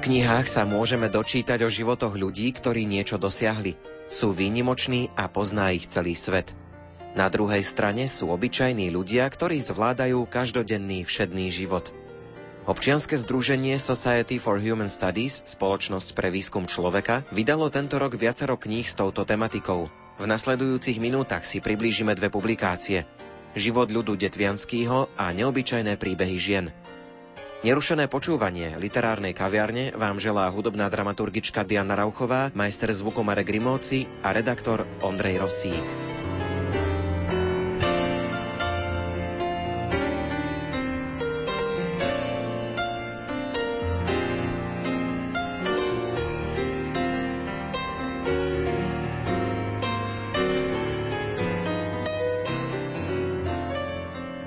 Knihách sa môžeme dočítať o životoch ľudí, ktorí niečo dosiahli. Sú výnimoční a pozná ich celý svet. Na druhej strane sú obyčajní ľudia, ktorí zvládajú každodenný všedný život. Občianske združenie Society for Human Studies, spoločnosť pre výskum človeka, vydalo tento rok viacero kníh s touto tematikou. V nasledujúcich minútach si priblížime dve publikácie. Život ľudu Detvianskýho a neobyčajné príbehy žien – Nerušené počúvanie literárnej kaviarne vám želá hudobná dramaturgička Diana Rauchová, majster zvuku Marek Grimovci a redaktor Ondrej Rosík.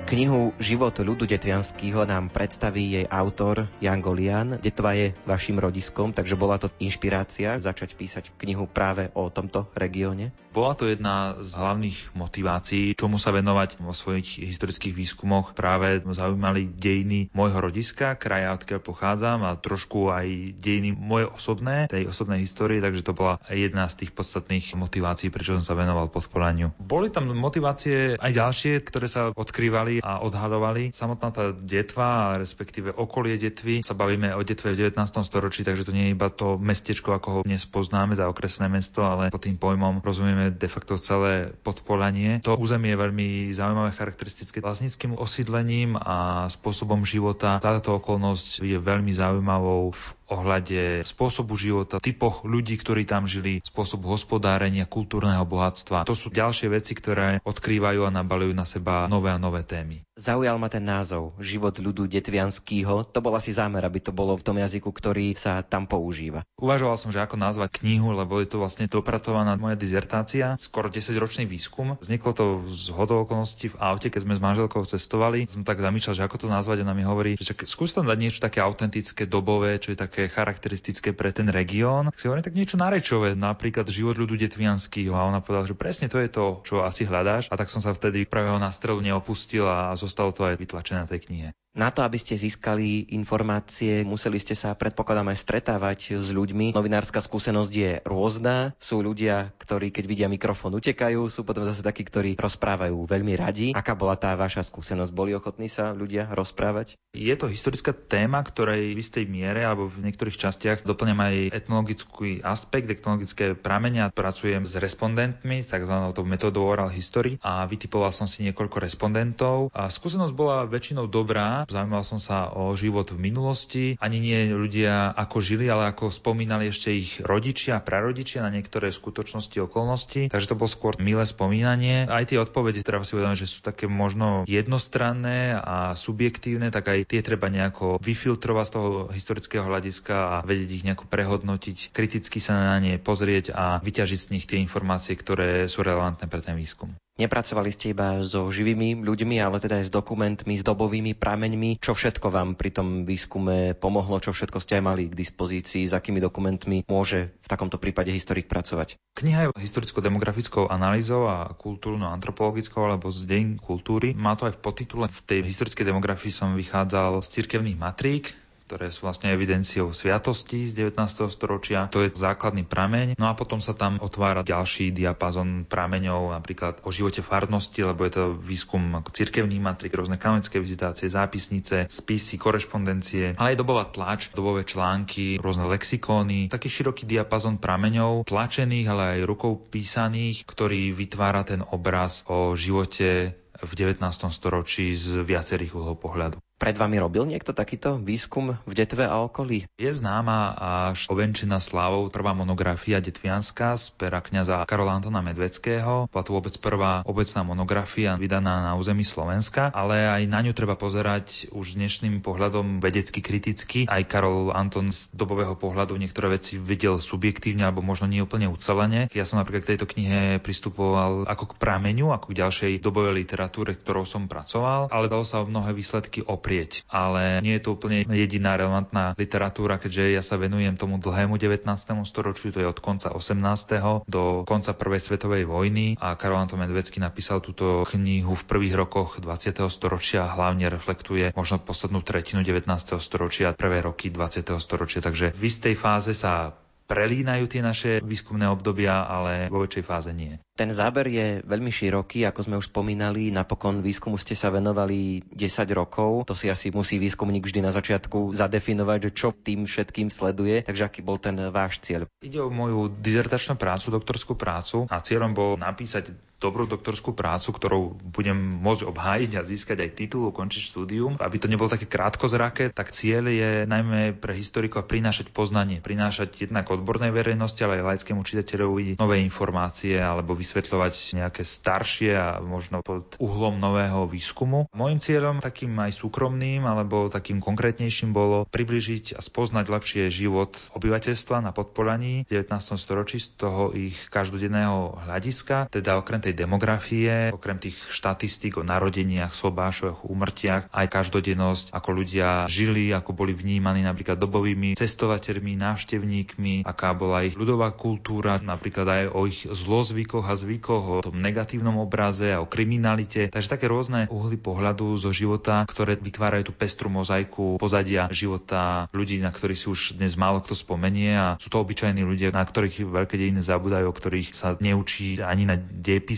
Knihu Život ľudu Detvianského nám predstaví jej autor Jan Golian. Detva je vašim rodiskom, takže bola to inšpirácia začať písať knihu práve o tomto regióne? Bola to jedna z hlavných motivácií, čomu sa venovať vo svojich historických výskumoch. Práve zaujímali dejiny môjho rodiska, kraja, odkiaľ pochádzam a trošku aj dejiny moje osobné, tej osobnej histórie, takže to bola jedna z tých podstatných motivácií, prečo som sa venoval podporaniu. Boli tam motivácie aj ďalšie, ktoré sa odkrývali a odhalovali. Samotná tá detva, respektíve okolie detvy, sa bavíme o detve v 19. storočí, takže to nie je iba to mestečko, ako ho dnes poznáme, za okresné mesto, ale pod tým pojmom rozumieme de facto celé podpolanie. To územie je veľmi zaujímavé, charakteristické vlastníckým osídlením a spôsobom života. Táto okolnosť je veľmi zaujímavou v ohľade spôsobu života, typoch ľudí, ktorí tam žili, spôsobu hospodárenia, kultúrneho bohatstva. To sú ďalšie veci, ktoré odkrývajú a nabalujú na seba nové a nové témy. Zaujal ma ten názov, život ľudu Detvianskýho. To bol asi zámer, aby to bolo v tom jazyku, ktorý sa tam používa. Uvažoval som, že ako nazvať knihu, lebo je to vlastne dopratovaná moja dizertácia, skoro 10-ročný výskum. Vzniklo to z hodou okolností v aute, keď sme s manželkou cestovali. Som tak zamýšľal, že ako to nazvať a ona mi hovorí, že skús tam dať niečo také autentické, dobové, čo je také charakteristické pre ten región. Si hovorím tak niečo narečové, napríklad život ľudu Detvianskýho. A ona povedala, že presne to je to, čo asi hľadáš. A tak som sa vtedy prvého nástrelu neopustil a zostalo to aj vytlačené na tej knihe. Na to, aby ste získali informácie, museli ste sa, predpokladám, aj stretávať s ľuďmi. Novinárska skúsenosť je rôzna. Sú ľudia, ktorí keď vidia mikrofón utekajú, sú potom zase takí, ktorí rozprávajú veľmi radi. Aká bola tá vaša skúsenosť? Boli ochotní sa ľudia rozprávať? Je to historická téma, ktorej v istej miere alebo v niektorých častiach doplňam aj etnologický aspekt, etnologické pramenia. Pracujem s respondentmi, takzvanou metódou oral history a vytipoval som si niekoľko respondentov. A skúsenosť bola väčšinou dobrá, Zaujímal som sa o život v minulosti. Ani nie ľudia ako žili, ale ako spomínali ešte ich rodičia, prarodičia na niektoré skutočnosti, okolnosti. Takže to bolo skôr milé spomínanie. Aj tie odpovede, treba si uvedomiť, že sú také možno jednostranné a subjektívne, tak aj tie treba nejako vyfiltrovať z toho historického hľadiska a vedieť ich nejako prehodnotiť, kriticky sa na ne pozrieť a vyťažiť z nich tie informácie, ktoré sú relevantné pre ten výskum. Nepracovali ste iba so živými ľuďmi, ale teda aj s dokumentmi, s dobovými prameňmi. Čo všetko vám pri tom výskume pomohlo, čo všetko ste aj mali k dispozícii, s akými dokumentmi môže v takomto prípade historik pracovať? Kniha je historicko-demografickou analýzou a kultúrno-antropologickou alebo z deň kultúry. Má to aj v podtitule. V tej historickej demografii som vychádzal z cirkevných matrík, ktoré sú vlastne evidenciou sviatostí z 19. storočia. To je základný prameň. No a potom sa tam otvára ďalší diapazon prameňov, napríklad o živote farnosti, lebo je to výskum cirkevných matrik, rôzne kanonické vizitácie, zápisnice, spisy, korešpondencie, ale aj dobová tlač, dobové články, rôzne lexikóny. Taký široký diapazon prameňov, tlačených, ale aj rukou písaných, ktorý vytvára ten obraz o živote v 19. storočí z viacerých uhlov pohľadu. Pred vami robil niekto takýto výskum v Detve a okolí? Je známa až ovenčená slávou prvá monografia detvianská z pera kniaza Karola Antona Medveckého. Bola to vôbec prvá obecná monografia vydaná na území Slovenska, ale aj na ňu treba pozerať už dnešným pohľadom vedecky kriticky. Aj Karol Anton z dobového pohľadu niektoré veci videl subjektívne alebo možno nie úplne ucelene. Ja som napríklad k tejto knihe pristupoval ako k prameňu, ako k ďalšej dobovej literatúre, ktorou som pracoval, ale dalo sa o mnohé výsledky oprieť. Ale nie je to úplne jediná relevantná literatúra, keďže ja sa venujem tomu dlhému 19. storočiu, to je od konca 18. do konca prvej svetovej vojny a Karol Anton Medvecký napísal túto knihu v prvých rokoch 20. storočia a hlavne reflektuje možno poslednú tretinu 19. storočia, prvé roky 20. storočia. Takže v istej fáze sa prelínajú tie naše výskumné obdobia, ale vo väčšej fáze nie. Ten záber je veľmi široký, ako sme už spomínali. Napokon výskumu ste sa venovali 10 rokov. To si asi musí výskumník vždy na začiatku zadefinovať, že čo tým všetkým sleduje. Takže aký bol ten váš cieľ? Ide o moju dizertačnú prácu, doktorskú prácu a cieľom bol napísať dobrú doktorskú prácu, ktorou budem môcť obhájiť a získať aj titul, ukončiť štúdium. Aby to nebolo také krátkozraké, tak cieľ je najmä pre historikov prinášať poznanie, prinášať jednak odbornej verejnosti, ale aj laickému čitateľovi nové informácie alebo vysvetľovať nejaké staršie a možno pod uhlom nového výskumu. Mojím cieľom takým aj súkromným alebo takým konkrétnejším bolo približiť a spoznať lepšie život obyvateľstva na podpolaní v 19. storočí z toho ich každodenného hľadiska, teda okrem tej demografie, okrem tých štatistík o narodeniach, sobášoch, úmrtiach, aj každodennosť, ako ľudia žili, ako boli vnímaní napríklad dobovými cestovateľmi, návštevníkmi, aká bola ich ľudová kultúra, napríklad aj o ich zlozvykoch a zvykoch, o tom negatívnom obraze a o kriminalite. Takže také rôzne uhly pohľadu zo života, ktoré vytvárajú tú pestru mozaiku pozadia života ľudí, na ktorých si už dnes málo kto spomenie a sú to obyčajní ľudia, na ktorých veľké dejiny zabúdajú, o ktorých sa neučí ani na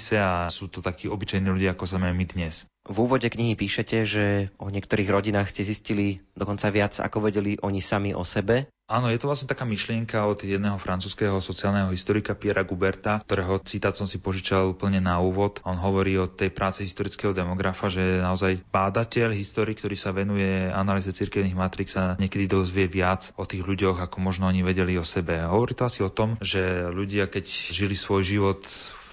dejpise a sú to takí obyčajní ľudia, ako sme my dnes. V úvode knihy píšete, že o niektorých rodinách ste zistili dokonca viac, ako vedeli oni sami o sebe. Áno, je to vlastne taká myšlienka od jedného francúzského sociálneho historika Piera Guberta, ktorého citát som si požičal úplne na úvod. On hovorí o tej práce historického demografa, že naozaj bádateľ, historik, ktorý sa venuje analýze cirkevných matrik, sa niekedy dozvie viac o tých ľuďoch, ako možno oni vedeli o sebe. A hovorí to asi o tom, že ľudia, keď žili svoj život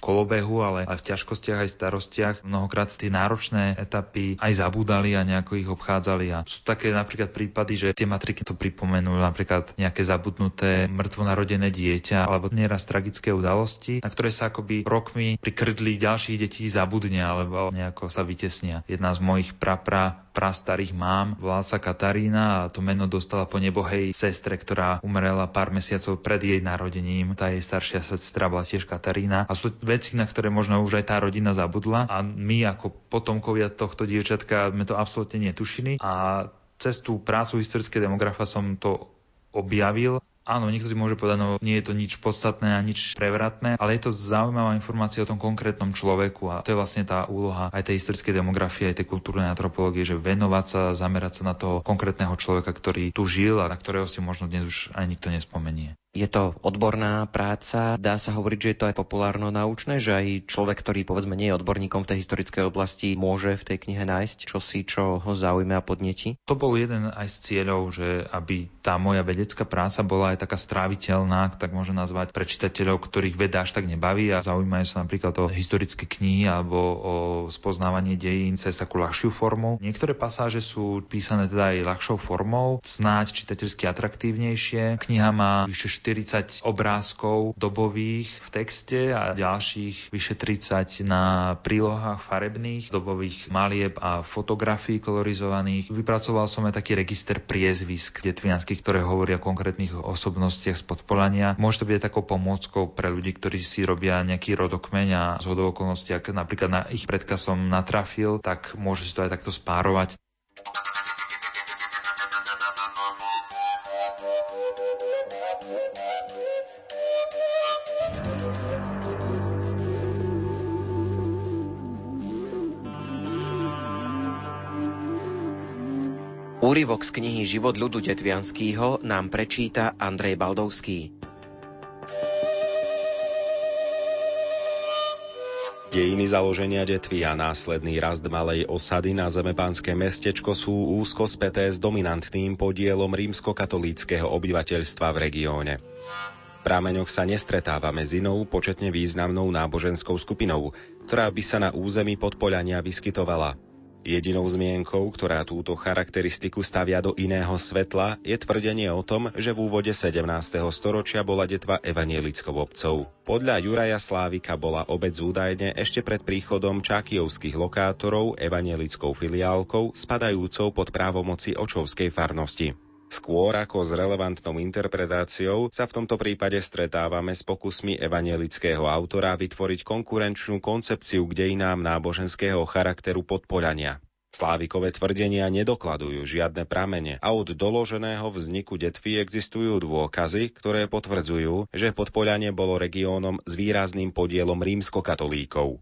kolobehu, ale aj v ťažkostiach, aj starostiach. Mnohokrát tie náročné etapy aj zabúdali a nejako ich obchádzali. A sú také napríklad prípady, že tie matriky to pripomenú, napríklad nejaké zabudnuté mŕtvonarodené dieťa alebo nieraz tragické udalosti, na ktoré sa akoby rokmi pri krdli ďalších detí zabudne alebo nejako sa vytesnia. Jedna z mojich prapra prastarých mám, volala sa Katarína a to meno dostala po nebohej sestre, ktorá umrela pár mesiacov pred jej narodením. Tá jej staršia sestra bola tiež Katarína. A sú veci, na ktoré možno už aj tá rodina zabudla a my ako potomkovia tohto dievčatka sme to absolútne netušili a cez tú prácu historické demografa som to objavil Áno, niekto si môže povedať, no nie je to nič podstatné a nič prevratné, ale je to zaujímavá informácia o tom konkrétnom človeku a to je vlastne tá úloha aj tej historickej demografie, aj tej kultúrnej antropológie, že venovať sa, zamerať sa na toho konkrétneho človeka, ktorý tu žil a na ktorého si možno dnes už aj nikto nespomenie. Je to odborná práca, dá sa hovoriť, že je to aj populárno-naučné, že aj človek, ktorý povedzme nie je odborníkom v tej historickej oblasti, môže v tej knihe nájsť čosi, čo ho zaujíma a podnetí? To bol jeden aj z cieľov, že aby tá moja vedecká práca bola aj taká stráviteľná, tak môže nazvať pre čitateľov, ktorých veda až tak nebaví a zaujímajú sa napríklad o historické knihy alebo o spoznávanie dejín cez takú ľahšiu formu. Niektoré pasáže sú písané teda aj ľahšou formou, snáď čitateľsky atraktívnejšie. Kniha má vyše 40 obrázkov dobových v texte a ďalších vyše 30 na prílohách farebných, dobových malieb a fotografií kolorizovaných. Vypracoval som aj taký register priezvisk detvianských, ktoré hovoria o konkrétnych osobnostiach z podpolania. Môže to byť takou pomôckou pre ľudí, ktorí si robia nejaký rodokmeň a z okolností, ak napríklad na ich predka som natrafil, tak môže si to aj takto spárovať. Úryvok z knihy Život ľudu Detvianskýho nám prečíta Andrej Baldovský. Dejiny založenia detvy a následný rast malej osady na zemepánske mestečko sú úzko späté s dominantným podielom rímskokatolíckého obyvateľstva v regióne. V prámeňoch sa nestretávame s inou početne významnou náboženskou skupinou, ktorá by sa na území podpoľania vyskytovala – Jedinou zmienkou, ktorá túto charakteristiku stavia do iného svetla, je tvrdenie o tom, že v úvode 17. storočia bola detva evanielickou obcov. Podľa Juraja Slávika bola obec údajne ešte pred príchodom čakijovských lokátorov evanielickou filiálkou spadajúcou pod právomoci očovskej farnosti. Skôr ako s relevantnou interpretáciou sa v tomto prípade stretávame s pokusmi evangelického autora vytvoriť konkurenčnú koncepciu k dejinám náboženského charakteru podpoľania. Slávikové tvrdenia nedokladujú žiadne pramene a od doloženého vzniku detvy existujú dôkazy, ktoré potvrdzujú, že Podpoľanie bolo regiónom s výrazným podielom rímskokatolíkov.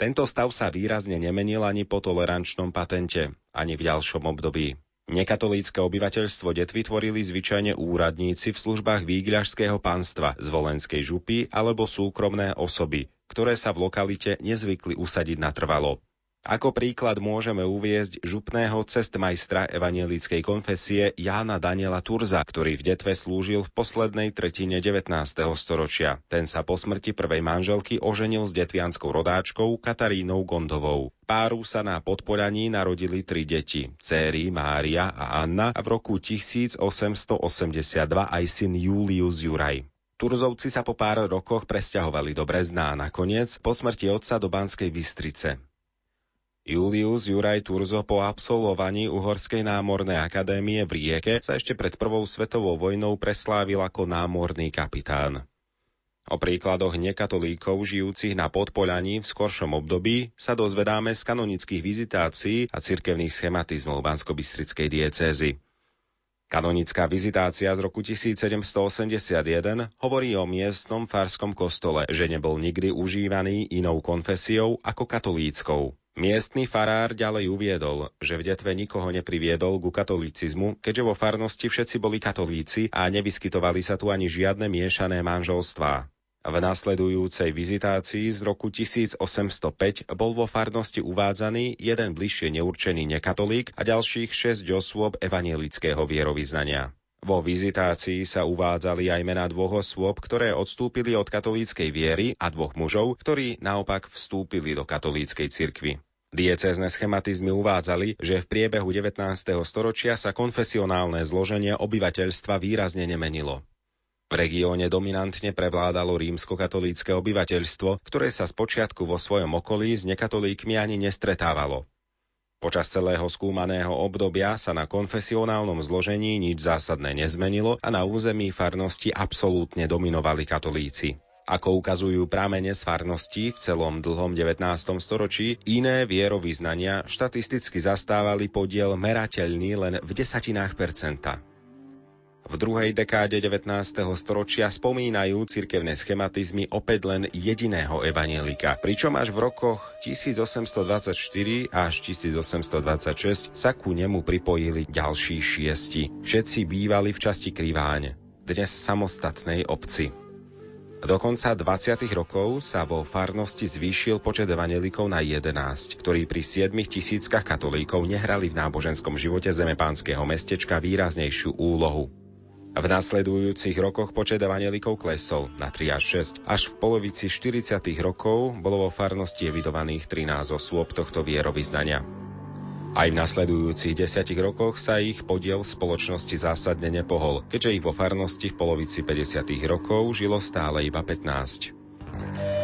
Tento stav sa výrazne nemenil ani po tolerančnom patente, ani v ďalšom období. Nekatolícke obyvateľstvo det vytvorili zvyčajne úradníci v službách výgľažského pánstva z Volenskej župy alebo súkromné osoby, ktoré sa v lokalite nezvykli usadiť natrvalo. Ako príklad môžeme uviezť župného cestmajstra evanielickej konfesie Jána Daniela Turza, ktorý v detve slúžil v poslednej tretine 19. storočia. Ten sa po smrti prvej manželky oženil s detvianskou rodáčkou Katarínou Gondovou. Páru sa na podpoľaní narodili tri deti, céry Mária a Anna a v roku 1882 aj syn Julius Juraj. Turzovci sa po pár rokoch presťahovali do Brezná a nakoniec po smrti otca do Banskej Bystrice. Julius Juraj Turzo po absolvovaní Uhorskej námornej akadémie v Rieke sa ešte pred prvou svetovou vojnou preslávil ako námorný kapitán. O príkladoch nekatolíkov žijúcich na podpoľaní v skoršom období sa dozvedáme z kanonických vizitácií a cirkevných schematizmov Bansko-Bystrickej diecézy. Kanonická vizitácia z roku 1781 hovorí o miestnom farskom kostole, že nebol nikdy užívaný inou konfesiou ako katolíckou. Miestny farár ďalej uviedol, že v detve nikoho nepriviedol ku katolicizmu, keďže vo farnosti všetci boli katolíci a nevyskytovali sa tu ani žiadne miešané manželstvá. V nasledujúcej vizitácii z roku 1805 bol vo farnosti uvádzaný jeden bližšie neurčený nekatolík a ďalších šesť osôb evanielického vierovýznania. Vo vizitácii sa uvádzali aj mená dvoch osôb, ktoré odstúpili od katolíckej viery a dvoch mužov, ktorí naopak vstúpili do katolíckej cirkvy. Diecézne schematizmy uvádzali, že v priebehu 19. storočia sa konfesionálne zloženie obyvateľstva výrazne nemenilo. V regióne dominantne prevládalo rímskokatolícke obyvateľstvo, ktoré sa spočiatku vo svojom okolí s nekatolíkmi ani nestretávalo. Počas celého skúmaného obdobia sa na konfesionálnom zložení nič zásadné nezmenilo a na území farnosti absolútne dominovali katolíci. Ako ukazujú prámene z v celom dlhom 19. storočí, iné vierovýznania štatisticky zastávali podiel merateľný len v desatinách percenta. V druhej dekáde 19. storočia spomínajú cirkevné schematizmy opäť len jediného evanielika, pričom až v rokoch 1824 až 1826 sa ku nemu pripojili ďalší šiesti. Všetci bývali v časti Kriváň, dnes samostatnej obci. Do konca 20. rokov sa vo farnosti zvýšil počet evanelikov na 11, ktorí pri 7 tisíckach katolíkov nehrali v náboženskom živote zemepánskeho mestečka výraznejšiu úlohu. V nasledujúcich rokoch počet evanelikov klesol na 3 až 6. Až v polovici 40. rokov bolo vo farnosti evidovaných 13 osôb tohto vierovýznania. Aj v nasledujúcich desiatich rokoch sa ich podiel spoločnosti zásadne nepohol, keďže ich vo farnosti v polovici 50. rokov žilo stále iba 15.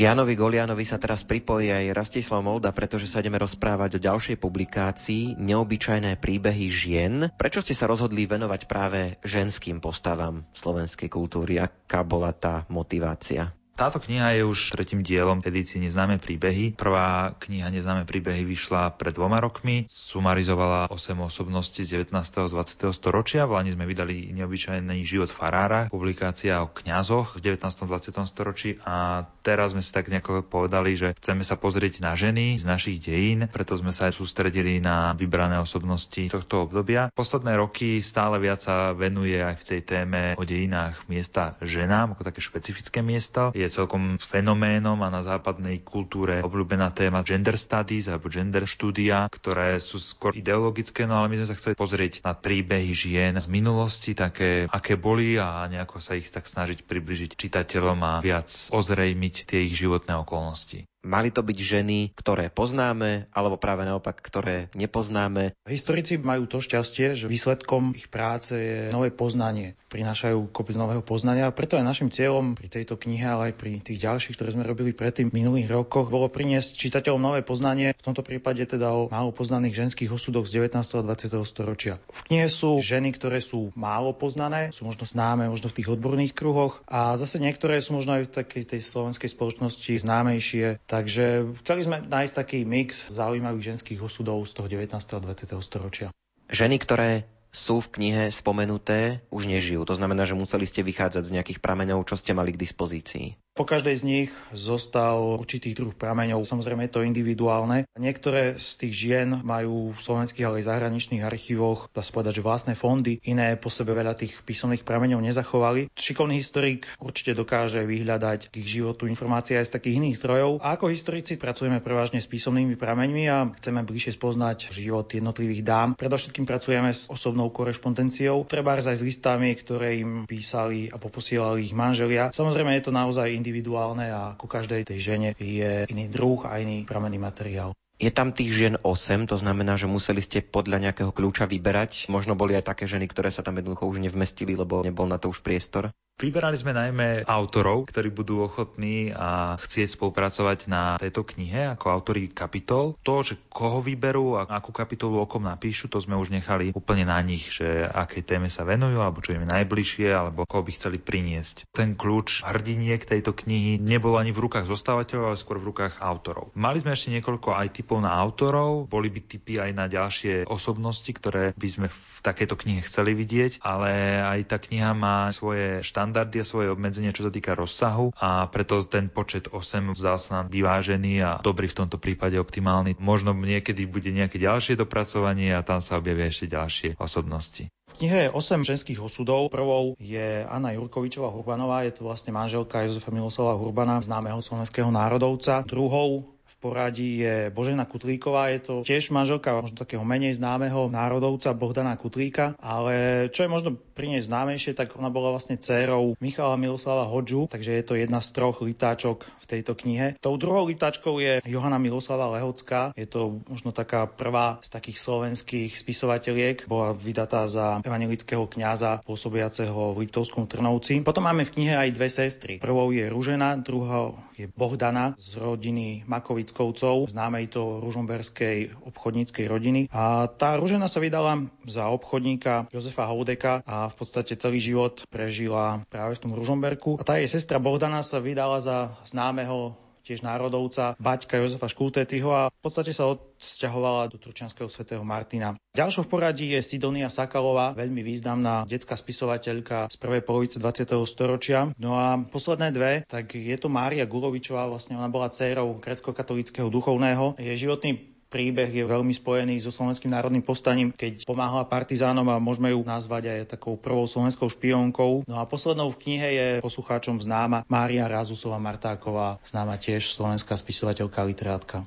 Janovi Golianovi sa teraz pripojí aj Rastislav Molda, pretože sa ideme rozprávať o ďalšej publikácii Neobyčajné príbehy žien. Prečo ste sa rozhodli venovať práve ženským postavám slovenskej kultúry? Aká bola tá motivácia? Táto kniha je už tretím dielom edície Neznáme príbehy. Prvá kniha Neznáme príbehy vyšla pred dvoma rokmi, sumarizovala 8 osobností z 19. a 20. storočia. V Lani sme vydali Neobyčajný život farára, publikácia o kňazoch v 19. 20. storočí a teraz sme si tak nejako povedali, že chceme sa pozrieť na ženy z našich dejín, preto sme sa aj sústredili na vybrané osobnosti tohto obdobia. Posledné roky stále viac sa venuje aj v tej téme o dejinách miesta ženám, ako také špecifické miesto. Je celkom fenoménom a na západnej kultúre obľúbená téma gender studies alebo gender štúdia, ktoré sú skôr ideologické, no ale my sme sa chceli pozrieť na príbehy žien z minulosti, také, aké boli a nejako sa ich tak snažiť približiť čitateľom a viac ozrejmiť tie ich životné okolnosti. Mali to byť ženy, ktoré poznáme, alebo práve naopak, ktoré nepoznáme. Historici majú to šťastie, že výsledkom ich práce je nové poznanie. Prinášajú kopec nového poznania. Preto aj našim cieľom pri tejto knihe, ale aj pri tých ďalších, ktoré sme robili predtým v minulých rokoch, bolo priniesť čitateľom nové poznanie. V tomto prípade teda o málo poznaných ženských osudoch z 19. a 20. storočia. V knihe sú ženy, ktoré sú málo poznané, sú možno známe, možno v tých odborných kruhoch a zase niektoré sú možno aj v takej tej slovenskej spoločnosti známejšie Takže chceli sme nájsť taký mix zaujímavých ženských osudov z toho 19. a 20. storočia. Ženy, ktoré sú v knihe spomenuté, už nežijú. To znamená, že museli ste vychádzať z nejakých prameňov, čo ste mali k dispozícii. Po každej z nich zostal určitý druh prameňov. Samozrejme je to individuálne. Niektoré z tých žien majú v slovenských, ale aj zahraničných archívoch, dá sa povedať, že vlastné fondy. Iné po sebe veľa tých písomných prameňov nezachovali. Šikovný historik určite dokáže vyhľadať k ich životu informácie aj z takých iných zdrojov. A ako historici pracujeme prevažne s písomnými prameňmi a chceme bližšie spoznať život jednotlivých dám. Predovšetkým pracujeme s osobnou korešpondenciou, treba aj s listami, ktoré im písali a poposielali ich manželia. Samozrejme je to naozaj individuálne individuálne a ku každej tej žene je iný druh a iný pramenný materiál. Je tam tých žien 8, to znamená, že museli ste podľa nejakého kľúča vyberať. Možno boli aj také ženy, ktoré sa tam jednoducho už nevmestili, lebo nebol na to už priestor. Vyberali sme najmä autorov, ktorí budú ochotní a chcieť spolupracovať na tejto knihe ako autori kapitol. To, že koho vyberú a akú kapitolu okom napíšu, to sme už nechali úplne na nich, že akej téme sa venujú, alebo čo im najbližšie, alebo koho by chceli priniesť. Ten kľúč hrdiniek tejto knihy nebol ani v rukách zostávateľov, ale skôr v rukách autorov. Mali sme ešte niekoľko aj typov na autorov, boli by typy aj na ďalšie osobnosti, ktoré by sme v takejto knihe chceli vidieť, ale aj tá kniha má svoje štandardy a svoje obmedzenia, čo sa týka rozsahu a preto ten počet 8 zdá sa nám vyvážený a dobrý v tomto prípade optimálny. Možno niekedy bude nejaké ďalšie dopracovanie a tam sa objavia ešte ďalšie osobnosti. Knihe je 8 ženských osudov. Prvou je Anna Jurkovičová Hurbanová, je to vlastne manželka Jozefa Miloslava Hurbana, známeho slovenského národovca. Druhou poradí je Božena Kutlíková, je to tiež manželka možno takého menej známeho národovca Bohdana Kutlíka, ale čo je možno pri nej známejšie, tak ona bola vlastne dcérou Michala Miloslava Hodžu, takže je to jedna z troch litáčok v tejto knihe. Tou druhou litáčkou je Johana Miloslava Lehocká, je to možno taká prvá z takých slovenských spisovateľiek, bola vydatá za evangelického kňaza pôsobiaceho v Liptovskom Trnovci. Potom máme v knihe aj dve sestry. Prvou je Ružena, druhou je Bohdana z rodiny Makovic Mickovcov, známej to ružomberskej obchodníckej rodiny. A tá Ružena sa vydala za obchodníka Jozefa Houdeka a v podstate celý život prežila práve v tom Ružomberku. A tá jej sestra Bohdana sa vydala za známeho tiež národovca Baťka Jozefa Škultetyho a v podstate sa odsťahovala do Tručanského svätého Martina. Ďalšou v poradí je Sidonia Sakalová, veľmi významná detská spisovateľka z prvej polovice 20. storočia. No a posledné dve, tak je to Mária Gulovičová, vlastne ona bola dcérou grecko-katolického duchovného. Je životný príbeh je veľmi spojený so slovenským národným povstaním, keď pomáhala partizánom a môžeme ju nazvať aj takou prvou slovenskou špiónkou. No a poslednou v knihe je poslucháčom známa Mária Razusová Martáková, známa tiež slovenská spisovateľka literátka.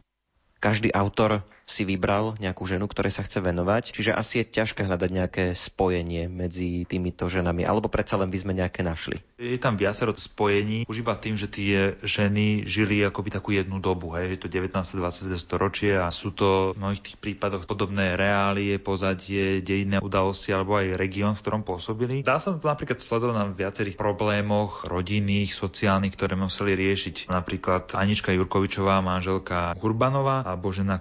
Každý autor si vybral nejakú ženu, ktorej sa chce venovať, čiže asi je ťažké hľadať nejaké spojenie medzi týmito ženami, alebo predsa len by sme nejaké našli. Je tam viacero spojení, už iba tým, že tie ženy žili akoby takú jednu dobu, hej, je to 19. 20. storočie a sú to v mnohých tých prípadoch podobné reálie, pozadie, dejinné udalosti alebo aj región, v ktorom pôsobili. Dá sa to napríklad sledovať na viacerých problémoch rodinných, sociálnych, ktoré museli riešiť. Napríklad Anička Jurkovičová, manželka Urbanova a Božena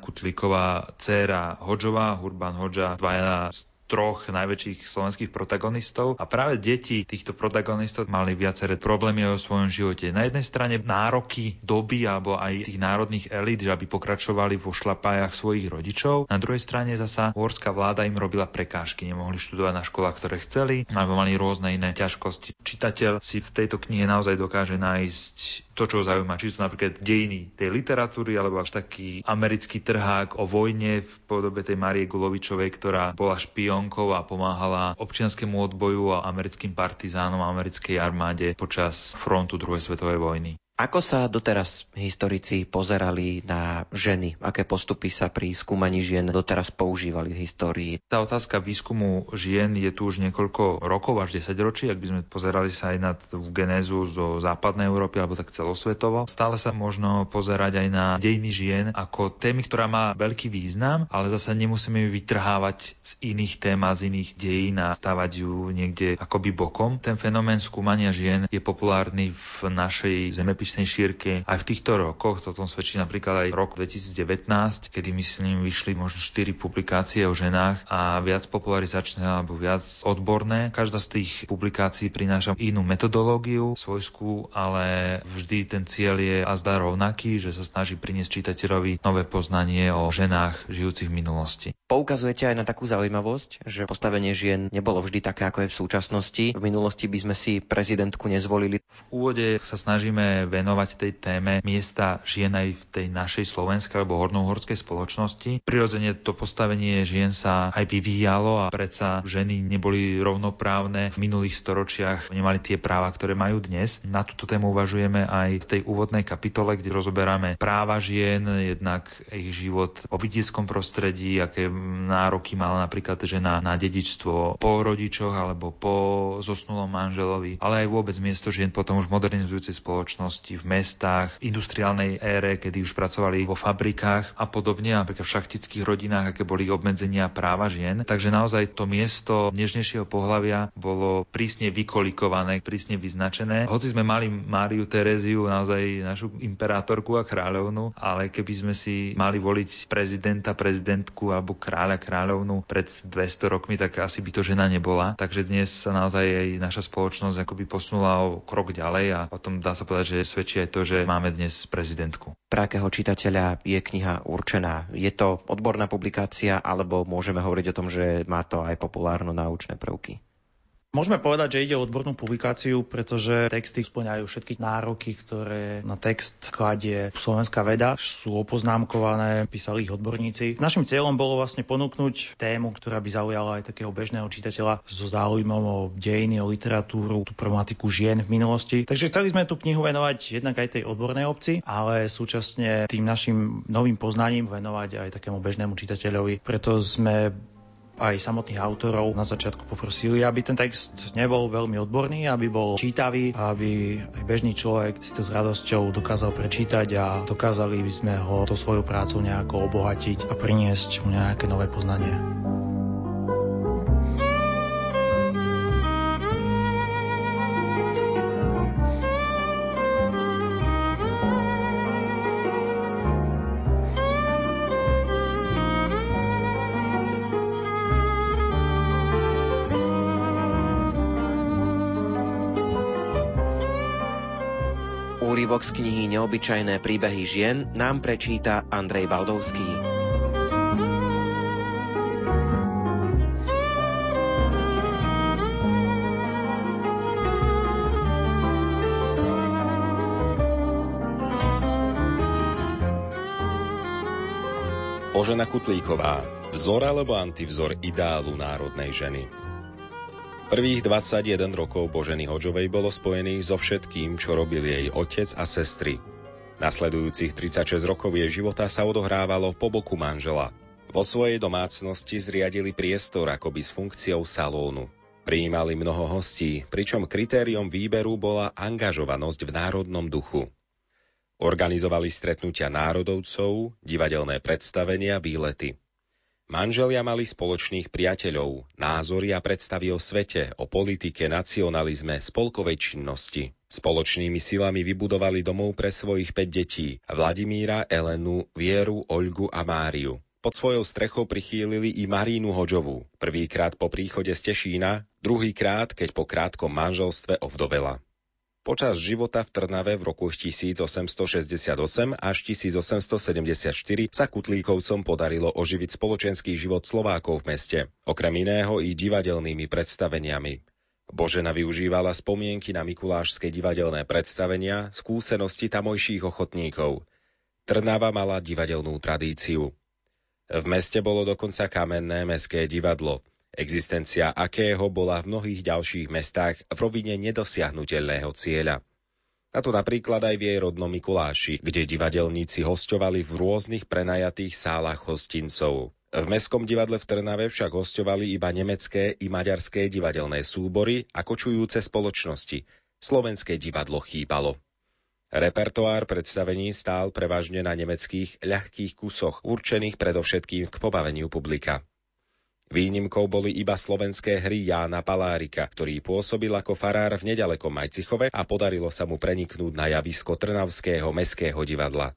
Kutlíková, dcéra Hodžová, Hurban Hodža, dvaja troch najväčších slovenských protagonistov a práve deti týchto protagonistov mali viaceré problémy o svojom živote. Na jednej strane nároky doby alebo aj tých národných elít, že aby pokračovali vo šlapájach svojich rodičov. Na druhej strane zasa horská vláda im robila prekážky, nemohli študovať na školách, ktoré chceli, alebo mali rôzne iné ťažkosti. Čitateľ si v tejto knihe naozaj dokáže nájsť to, čo ho zaujíma, či sú napríklad dejiny tej literatúry, alebo až taký americký trhák o vojne v podobe tej Marie Gulovičovej, ktorá bola špionkou a pomáhala občianskému odboju a americkým partizánom a americkej armáde počas frontu druhej svetovej vojny. Ako sa doteraz historici pozerali na ženy? Aké postupy sa pri skúmaní žien doteraz používali v histórii? Tá otázka výskumu žien je tu už niekoľko rokov, až 10 ročí, ak by sme pozerali sa aj na tú genézu zo západnej Európy alebo tak celosvetovo. Stále sa možno pozerať aj na dejiny žien ako témy, ktorá má veľký význam, ale zase nemusíme ju vytrhávať z iných tém a z iných dejín a stávať ju niekde akoby bokom. Ten fenomén skúmania žien je populárny v našej zemepisnej zemepisnej šírke aj v týchto rokoch. To tom svedčí napríklad aj rok 2019, kedy myslím vyšli možno 4 publikácie o ženách a viac popularizačné alebo viac odborné. Každá z tých publikácií prináša inú metodológiu svojskú, ale vždy ten cieľ je a zdá rovnaký, že sa snaží priniesť čitateľovi nové poznanie o ženách žijúcich v minulosti. Poukazujete aj na takú zaujímavosť, že postavenie žien nebolo vždy také, ako je v súčasnosti. V minulosti by sme si prezidentku nezvolili. V úvode sa snažíme venovať tej téme miesta žien aj v tej našej slovenskej alebo hornohorskej spoločnosti. Prirodzene to postavenie žien sa aj vyvíjalo a predsa ženy neboli rovnoprávne v minulých storočiach, nemali tie práva, ktoré majú dnes. Na túto tému uvažujeme aj v tej úvodnej kapitole, kde rozoberáme práva žien, jednak ich život o vidieckom prostredí, aké nároky mala napríklad žena na dedičstvo po rodičoch alebo po zosnulom manželovi, ale aj vôbec miesto žien potom už modernizujúcej spoločnosti v mestách, industriálnej ére, kedy už pracovali vo fabrikách a podobne, napríklad v šachtických rodinách, aké boli obmedzenia práva žien. Takže naozaj to miesto nežnejšieho pohľavia bolo prísne vykolikované, prísne vyznačené. Hoci sme mali Máriu Tereziu, naozaj našu imperátorku a kráľovnu, ale keby sme si mali voliť prezidenta, prezidentku alebo kráľa, kráľovnu pred 200 rokmi, tak asi by to žena nebola. Takže dnes sa naozaj aj naša spoločnosť akoby posunula o krok ďalej a o tom dá sa povedať, že svedčí aj to, že máme dnes prezidentku. Pre čitateľa je kniha určená? Je to odborná publikácia alebo môžeme hovoriť o tom, že má to aj populárno-naučné prvky? Môžeme povedať, že ide o odbornú publikáciu, pretože texty splňajú všetky nároky, ktoré na text kladie slovenská veda, sú opoznámkované, písali ich odborníci. Našim cieľom bolo vlastne ponúknuť tému, ktorá by zaujala aj takého bežného čitateľa so záujmom o dejiny, o literatúru, tú problematiku žien v minulosti. Takže chceli sme tú knihu venovať jednak aj tej odbornej obci, ale súčasne tým našim novým poznaním venovať aj takému bežnému čitateľovi. Preto sme aj samotných autorov na začiatku poprosili, aby ten text nebol veľmi odborný, aby bol čítavý, aby aj bežný človek si to s radosťou dokázal prečítať a dokázali by sme ho to svojou prácou nejako obohatiť a priniesť mu nejaké nové poznanie. Úryvok z knihy Neobyčajné príbehy žien nám prečíta Andrej Valdovský. Božena Kutlíková. Vzor alebo antivzor ideálu národnej ženy. Prvých 21 rokov Boženy Hodžovej bolo spojených so všetkým, čo robil jej otec a sestry. Nasledujúcich 36 rokov jej života sa odohrávalo po boku manžela. Vo svojej domácnosti zriadili priestor akoby s funkciou salónu. Prijímali mnoho hostí, pričom kritériom výberu bola angažovanosť v národnom duchu. Organizovali stretnutia národovcov, divadelné predstavenia, výlety. Manželia mali spoločných priateľov, názory a predstavy o svete, o politike, nacionalizme, spolkovej činnosti. Spoločnými silami vybudovali domov pre svojich 5 detí, Vladimíra, Elenu, Vieru, Olgu a Máriu. Pod svojou strechou prichýlili i Marínu Hoďovú, prvýkrát po príchode z Tešína, druhýkrát, keď po krátkom manželstve ovdovela. Počas života v Trnave v roku 1868 až 1874 sa Kutlíkovcom podarilo oživiť spoločenský život Slovákov v meste, okrem iného i divadelnými predstaveniami. Božena využívala spomienky na mikulášske divadelné predstavenia, skúsenosti tamojších ochotníkov. Trnava mala divadelnú tradíciu. V meste bolo dokonca kamenné mestské divadlo – existencia akého bola v mnohých ďalších mestách v rovine nedosiahnutelného cieľa. A to napríklad aj v jej rodnom Mikuláši, kde divadelníci hostovali v rôznych prenajatých sálach hostincov. V Mestskom divadle v Trnave však hostovali iba nemecké i maďarské divadelné súbory a kočujúce spoločnosti. Slovenské divadlo chýbalo. Repertoár predstavení stál prevažne na nemeckých ľahkých kusoch, určených predovšetkým k pobaveniu publika. Výnimkou boli iba slovenské hry Jána Palárika, ktorý pôsobil ako farár v nedalekom Majcichove a podarilo sa mu preniknúť na javisko Trnavského meského divadla.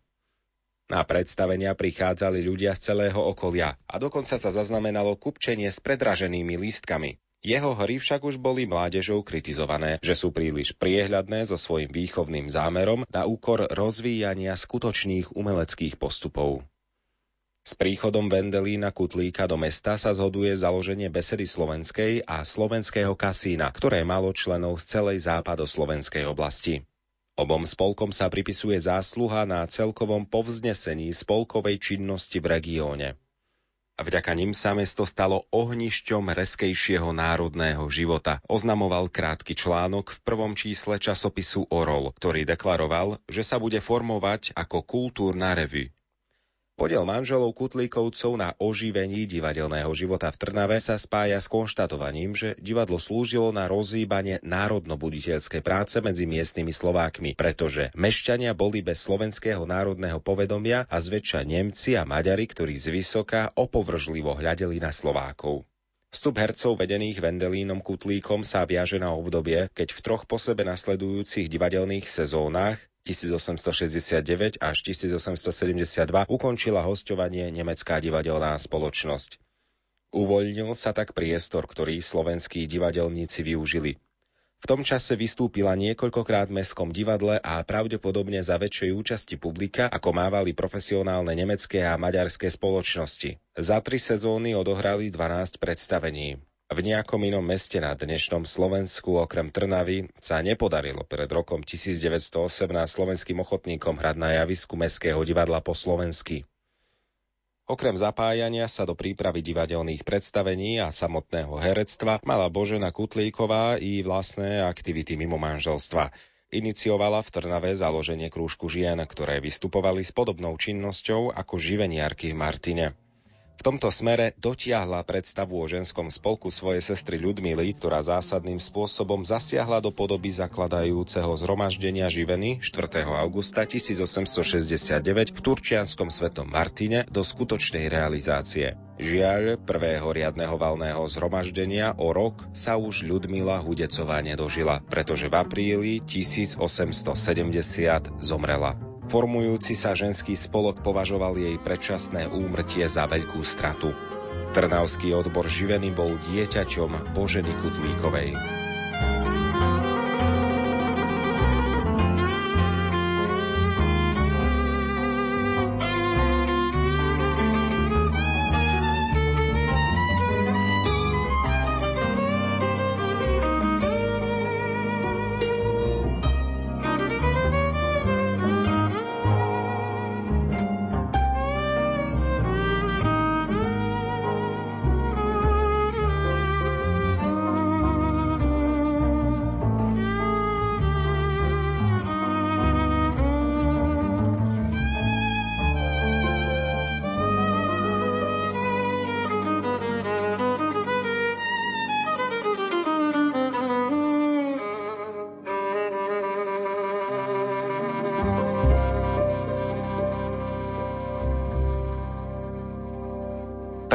Na predstavenia prichádzali ľudia z celého okolia a dokonca sa zaznamenalo kupčenie s predraženými lístkami. Jeho hry však už boli mládežou kritizované, že sú príliš priehľadné so svojím výchovným zámerom na úkor rozvíjania skutočných umeleckých postupov. S príchodom Vendelína Kutlíka do mesta sa zhoduje založenie besedy slovenskej a slovenského kasína, ktoré malo členov z celej západoslovenskej oblasti. Obom spolkom sa pripisuje zásluha na celkovom povznesení spolkovej činnosti v regióne. Vďaka nim sa mesto stalo ohnišťom reskejšieho národného života, oznamoval krátky článok v prvom čísle časopisu Orol, ktorý deklaroval, že sa bude formovať ako kultúrna revue Podiel manželov Kutlíkovcov na oživení divadelného života v Trnave sa spája s konštatovaním, že divadlo slúžilo na rozhýbanie národnobuditeľskej práce medzi miestnymi Slovákmi, pretože mešťania boli bez slovenského národného povedomia a zväčša Nemci a Maďari, ktorí zvysoka opovržlivo hľadeli na Slovákov. Vstup hercov vedených Vendelínom Kutlíkom sa viaže na obdobie, keď v troch po sebe nasledujúcich divadelných sezónach 1869 až 1872 ukončila hostovanie nemecká divadelná spoločnosť. Uvoľnil sa tak priestor, ktorý slovenskí divadelníci využili. V tom čase vystúpila niekoľkokrát v Mestskom divadle a pravdepodobne za väčšej účasti publika, ako mávali profesionálne nemecké a maďarské spoločnosti. Za tri sezóny odohrali 12 predstavení. V nejakom inom meste na dnešnom Slovensku okrem Trnavy sa nepodarilo pred rokom 1908 slovenským ochotníkom hrať na javisku Mestského divadla po slovensky. Okrem zapájania sa do prípravy divadelných predstavení a samotného herectva mala Božena Kutlíková i vlastné aktivity mimo manželstva. Iniciovala v Trnave založenie krúžku žien, ktoré vystupovali s podobnou činnosťou ako živeniarky v Martine. V tomto smere dotiahla predstavu o ženskom spolku svojej sestry Ľudmily, ktorá zásadným spôsobom zasiahla do podoby zakladajúceho zhromaždenia živeny 4. augusta 1869 v Turčianskom svetom Martine do skutočnej realizácie. Žiaľ, prvého riadneho valného zhromaždenia o rok sa už Ľudmila Hudecová nedožila, pretože v apríli 1870 zomrela. Formujúci sa ženský spolok považoval jej predčasné úmrtie za veľkú stratu. Trnavský odbor živeny bol dieťaťom Boženy Kutlíkovej.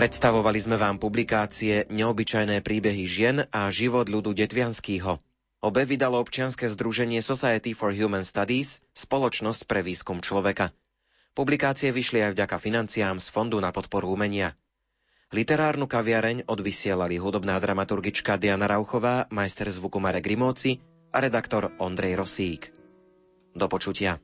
Predstavovali sme vám publikácie Neobyčajné príbehy žien a život ľudu Detvianskýho. Obe vydalo občianske združenie Society for Human Studies, spoločnosť pre výskum človeka. Publikácie vyšli aj vďaka financiám z Fondu na podporu umenia. Literárnu kaviareň odvysielali hudobná dramaturgička Diana Rauchová, majster zvuku Marek Rimóci a redaktor Ondrej Rosík. Do počutia.